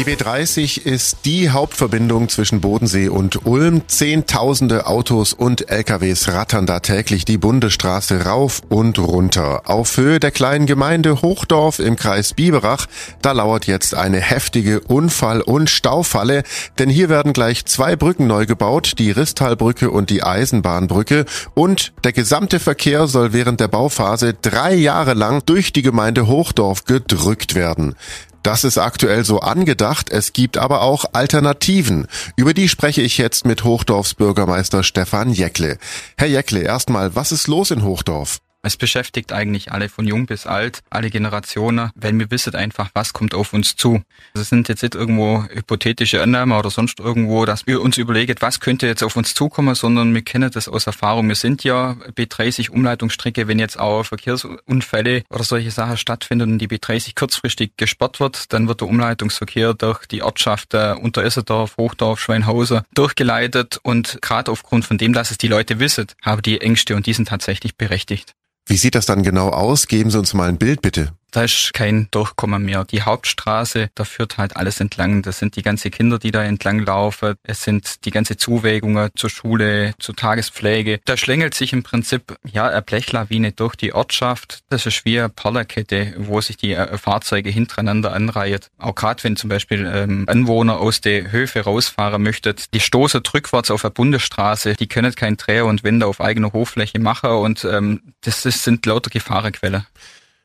Die B30 ist die Hauptverbindung zwischen Bodensee und Ulm. Zehntausende Autos und LKWs rattern da täglich die Bundesstraße rauf und runter. Auf Höhe der kleinen Gemeinde Hochdorf im Kreis Biberach, da lauert jetzt eine heftige Unfall- und Staufalle, denn hier werden gleich zwei Brücken neu gebaut, die Risttalbrücke und die Eisenbahnbrücke und der gesamte Verkehr soll während der Bauphase drei Jahre lang durch die Gemeinde Hochdorf gedrückt werden. Das ist aktuell so angedacht, es gibt aber auch Alternativen. Über die spreche ich jetzt mit Hochdorfs Bürgermeister Stefan Jäckle. Herr Jäckle, erstmal, was ist los in Hochdorf? Es beschäftigt eigentlich alle von jung bis alt, alle Generationen, weil wir wissen einfach, was kommt auf uns zu. Es sind jetzt nicht irgendwo hypothetische Annahmen oder sonst irgendwo, dass wir uns überlegen, was könnte jetzt auf uns zukommen, sondern wir kennen das aus Erfahrung. Wir sind ja B30 Umleitungsstrecke, wenn jetzt auch Verkehrsunfälle oder solche Sachen stattfinden und die B30 kurzfristig gesperrt wird, dann wird der Umleitungsverkehr durch die Ortschaft äh, Unteresserdorf, Hochdorf, Schweinhausen durchgeleitet und gerade aufgrund von dem, dass es die Leute wissen, haben die Ängste und die sind tatsächlich berechtigt. Wie sieht das dann genau aus? Geben Sie uns mal ein Bild bitte. Da ist kein Durchkommen mehr. Die Hauptstraße, da führt halt alles entlang. Das sind die ganzen Kinder, die da entlang laufen. Es sind die ganze Zuwägungen zur Schule, zur Tagespflege. Da schlängelt sich im Prinzip, ja, eine Blechlawine durch die Ortschaft. Das ist wie eine Perlerkette, wo sich die äh, Fahrzeuge hintereinander anreihen. Auch gerade wenn zum Beispiel ähm, Anwohner aus der Höfe rausfahren möchten, die stoßen rückwärts auf eine Bundesstraße. Die können kein Dreher und Wende auf eigener Hochfläche machen und ähm, das, das sind lauter Gefahrenquellen.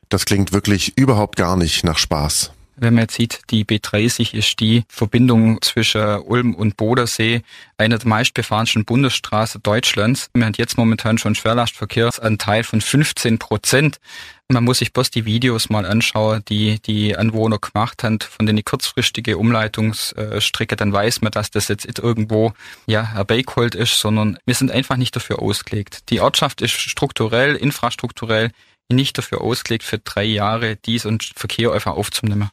Das klingt wirklich überhaupt gar nicht nach Spaß. Wenn man jetzt sieht, die B30 ist die Verbindung zwischen Ulm und Bodensee, eine der meistbefahrensten Bundesstraßen Deutschlands. Wir haben jetzt momentan schon Schwerlastverkehrsanteil von 15 Prozent. Man muss sich bloß die Videos mal anschauen, die die Anwohner gemacht haben von den kurzfristige Umleitungsstrecke, dann weiß man, dass das jetzt irgendwo ja herbeigeholt ist, sondern wir sind einfach nicht dafür ausgelegt. Die Ortschaft ist strukturell, infrastrukturell nicht dafür ausgelegt, für drei Jahre dies und Verkehr einfach aufzunehmen.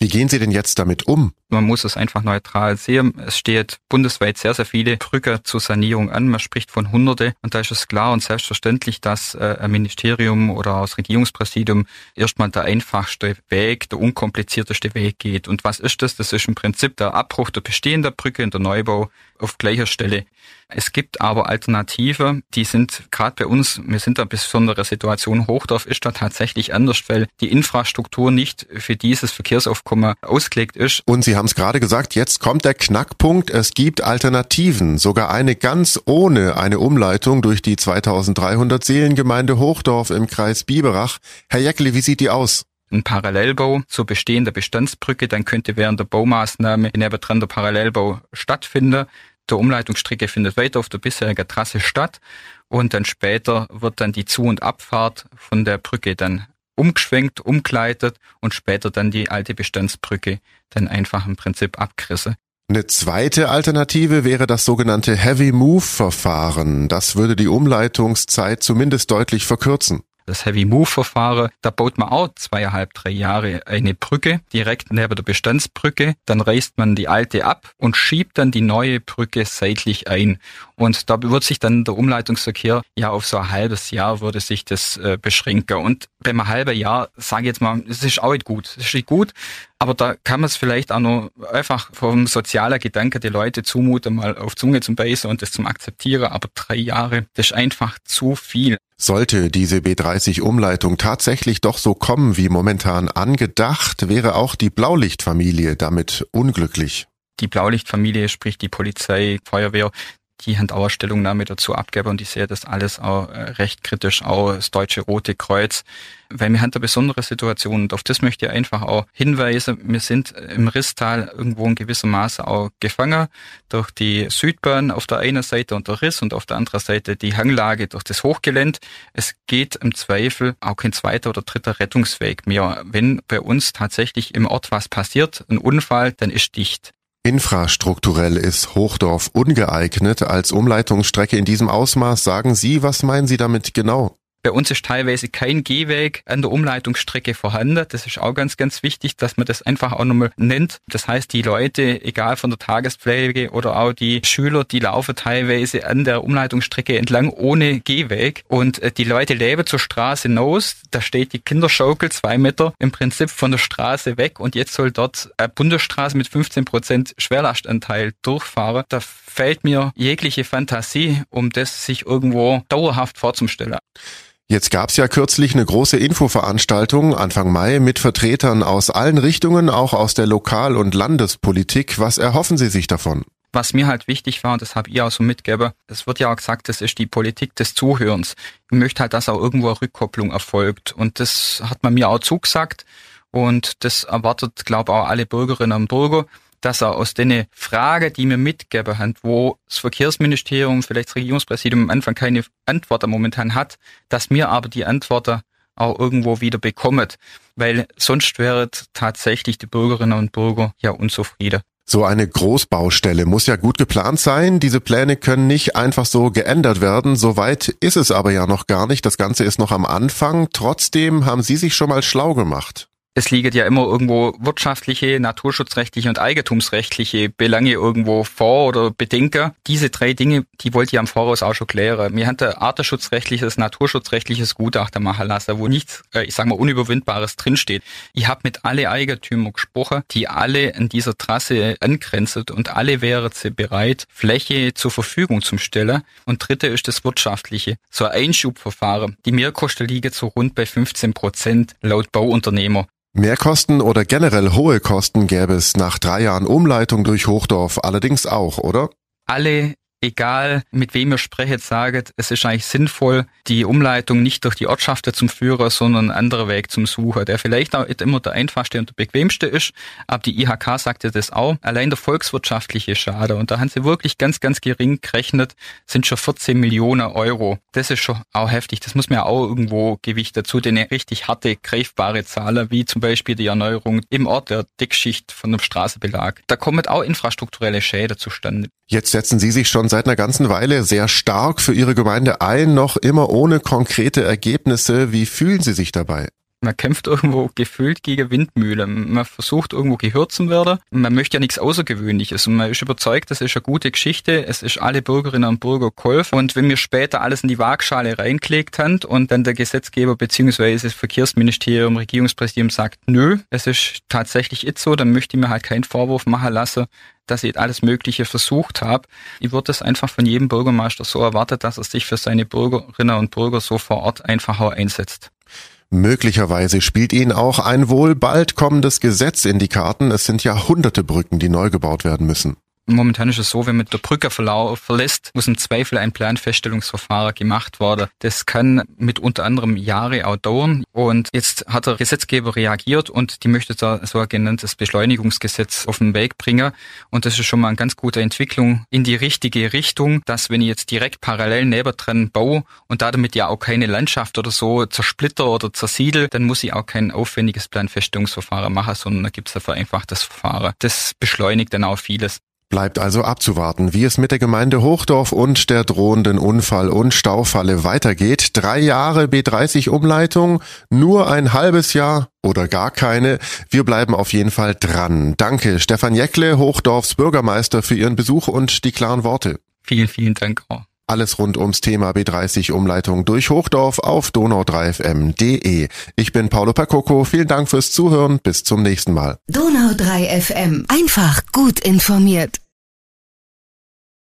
Wie gehen Sie denn jetzt damit um? Man muss es einfach neutral sehen. Es steht bundesweit sehr, sehr viele Brücken zur Sanierung an. Man spricht von Hunderte. Und da ist es klar und selbstverständlich, dass äh, ein Ministerium oder das Regierungspräsidium erstmal der einfachste Weg, der unkomplizierteste Weg geht. Und was ist das? Das ist im Prinzip der Abbruch der bestehenden Brücke und der Neubau auf gleicher Stelle. Es gibt aber Alternative, die sind gerade bei uns, wir sind da besondere Situation, Hochdorf ist da tatsächlich anders, weil die Infrastruktur nicht für dieses Verkehrsaufkommen ausgelegt ist. Und Sie haben es gerade gesagt, jetzt kommt der Knackpunkt. Es gibt Alternativen, sogar eine ganz ohne eine Umleitung durch die 2300 Seelengemeinde Hochdorf im Kreis Biberach. Herr Jäckli, wie sieht die aus? Ein Parallelbau zur bestehenden Bestandsbrücke, dann könnte während der Baumaßnahme in der Parallelbau stattfinden. Der Umleitungsstrecke findet weiter auf der bisherigen Trasse statt und dann später wird dann die Zu- und Abfahrt von der Brücke dann umgeschwenkt, umgleitet und später dann die alte Bestandsbrücke dann einfach im Prinzip abgerissen. Eine zweite Alternative wäre das sogenannte Heavy Move Verfahren. Das würde die Umleitungszeit zumindest deutlich verkürzen das Heavy Move Verfahren, da baut man auch zweieinhalb, drei Jahre eine Brücke direkt neben der Bestandsbrücke. Dann reißt man die alte ab und schiebt dann die neue Brücke seitlich ein. Und da wird sich dann der Umleitungsverkehr ja auf so ein halbes Jahr würde sich das äh, beschränken. Und beim halben Jahr, sage ich jetzt mal, es ist auch nicht gut. Es ist nicht gut, aber da kann man es vielleicht auch noch einfach vom sozialen Gedanke die Leute zumuten, mal auf Zunge zum Beißen und das zum Akzeptieren. Aber drei Jahre, das ist einfach zu viel. Sollte diese B30-Umleitung tatsächlich doch so kommen wie momentan angedacht, wäre auch die Blaulichtfamilie damit unglücklich. Die Blaulichtfamilie, sprich die Polizei, Feuerwehr, die haben auch Stellungnahme dazu abgeben und ich sehe das alles auch äh, recht kritisch, auch das Deutsche Rote Kreuz, weil wir haben da besondere Situationen und auf das möchte ich einfach auch hinweisen. Wir sind im Risstal irgendwo in gewissem Maße auch gefangen durch die Südbahn auf der einen Seite und der Riss und auf der anderen Seite die Hanglage durch das Hochgelände. Es geht im Zweifel auch kein zweiter oder dritter Rettungsweg mehr. Wenn bei uns tatsächlich im Ort was passiert, ein Unfall, dann ist dicht. Infrastrukturell ist Hochdorf ungeeignet als Umleitungsstrecke in diesem Ausmaß. Sagen Sie, was meinen Sie damit genau? Bei uns ist teilweise kein Gehweg an der Umleitungsstrecke vorhanden. Das ist auch ganz, ganz wichtig, dass man das einfach auch nochmal nennt. Das heißt, die Leute, egal von der Tagespflege oder auch die Schüler, die laufen teilweise an der Umleitungsstrecke entlang ohne Gehweg. Und äh, die Leute leben zur Straße hinaus. Da steht die Kinderschaukel zwei Meter im Prinzip von der Straße weg. Und jetzt soll dort eine Bundesstraße mit 15 Prozent Schwerlastanteil durchfahren. Da fehlt mir jegliche Fantasie, um das sich irgendwo dauerhaft vorzustellen. Jetzt gab's ja kürzlich eine große Infoveranstaltung Anfang Mai mit Vertretern aus allen Richtungen, auch aus der Lokal- und Landespolitik. Was erhoffen Sie sich davon? Was mir halt wichtig war, das habe ich auch so mitgegeben, es wird ja auch gesagt, das ist die Politik des Zuhörens. Ich möchte halt, dass auch irgendwo eine Rückkopplung erfolgt. Und das hat man mir auch zugesagt. Und das erwartet, glaube ich, auch alle Bürgerinnen und Bürger dass er aus den Frage, die mir mitgegeben haben, wo das Verkehrsministerium, vielleicht das Regierungspräsidium am Anfang keine Antwort momentan hat, dass mir aber die Antworten auch irgendwo wieder bekommen, weil sonst wäre tatsächlich die Bürgerinnen und Bürger ja unzufrieden. So eine Großbaustelle muss ja gut geplant sein. Diese Pläne können nicht einfach so geändert werden. Soweit ist es aber ja noch gar nicht. Das Ganze ist noch am Anfang. Trotzdem haben Sie sich schon mal schlau gemacht es liegen ja immer irgendwo wirtschaftliche, naturschutzrechtliche und eigentumsrechtliche Belange irgendwo vor oder Bedenken. Diese drei Dinge, die wollte ich am Voraus auch schon klären. Wir haben ein artenschutzrechtliches, naturschutzrechtliches Gutachten machen lassen, wo nichts, äh, ich sage mal, Unüberwindbares drinsteht. Ich habe mit alle Eigentümer gesprochen, die alle an dieser Trasse angrenzen und alle wären sie bereit, Fläche zur Verfügung zu stellen. Und dritte ist das wirtschaftliche. So ein Einschubverfahren. Die Mehrkosten liegen so rund bei 15 Prozent laut Bauunternehmer. Mehrkosten oder generell hohe Kosten gäbe es nach drei Jahren Umleitung durch Hochdorf allerdings auch, oder? Alle egal mit wem ihr sprecht, sagt, es ist eigentlich sinnvoll, die Umleitung nicht durch die Ortschaften zum Führer, sondern einen anderen Weg zum Sucher, der vielleicht auch nicht immer der einfachste und der bequemste ist, aber die IHK sagte das auch. Allein der volkswirtschaftliche Schade, und da haben sie wirklich ganz, ganz gering gerechnet, sind schon 14 Millionen Euro. Das ist schon auch heftig. Das muss man ja auch irgendwo Gewicht dazu, denn eine richtig harte, greifbare Zahler, wie zum Beispiel die Erneuerung im Ort der Dickschicht von dem Straßenbelag. Da kommen auch infrastrukturelle Schäden zustande. Jetzt setzen Sie sich schon seit einer ganzen Weile sehr stark für Ihre Gemeinde ein, noch immer ohne konkrete Ergebnisse. Wie fühlen Sie sich dabei? Man kämpft irgendwo gefühlt gegen Windmühlen. Man versucht irgendwo gehört zu werden. Man möchte ja nichts Außergewöhnliches und man ist überzeugt, das ist eine gute Geschichte. Es ist alle Bürgerinnen und Bürger geholfen. Und wenn wir später alles in die Waagschale reingelegt haben und dann der Gesetzgeber bzw. das Verkehrsministerium, Regierungspräsidium sagt, nö, es ist tatsächlich jetzt so, dann möchte ich mir halt keinen Vorwurf machen lassen, dass ich alles Mögliche versucht habe. Ich würde es einfach von jedem Bürgermeister so erwartet, dass er sich für seine Bürgerinnen und Bürger so vor Ort einfach auch einsetzt. Möglicherweise spielt Ihnen auch ein wohl bald kommendes Gesetz in die Karten. Es sind ja hunderte Brücken, die neu gebaut werden müssen. Momentan ist es so, wenn man der Brücke verlässt, muss im Zweifel ein Planfeststellungsverfahren gemacht werden. Das kann mit unter anderem Jahre auch dauern. Und jetzt hat der Gesetzgeber reagiert und die möchte da so ein genanntes Beschleunigungsgesetz auf den Weg bringen. Und das ist schon mal eine ganz gute Entwicklung in die richtige Richtung, dass wenn ich jetzt direkt parallel nebendran baue und damit ja auch keine Landschaft oder so zersplitter oder zersiedel, dann muss ich auch kein aufwendiges Planfeststellungsverfahren machen, sondern da gibt es ein vereinfachtes Verfahren. Das beschleunigt dann auch vieles. Bleibt also abzuwarten, wie es mit der Gemeinde Hochdorf und der drohenden Unfall- und Staufalle weitergeht. Drei Jahre B30 Umleitung, nur ein halbes Jahr oder gar keine. Wir bleiben auf jeden Fall dran. Danke, Stefan Jäckle, Hochdorfs Bürgermeister, für Ihren Besuch und die klaren Worte. Vielen, vielen Dank auch. Alles rund ums Thema B30 Umleitung durch Hochdorf auf donau3fm.de. Ich bin Paolo Pacocco. Vielen Dank fürs Zuhören. Bis zum nächsten Mal. Donau3fm. Einfach gut informiert.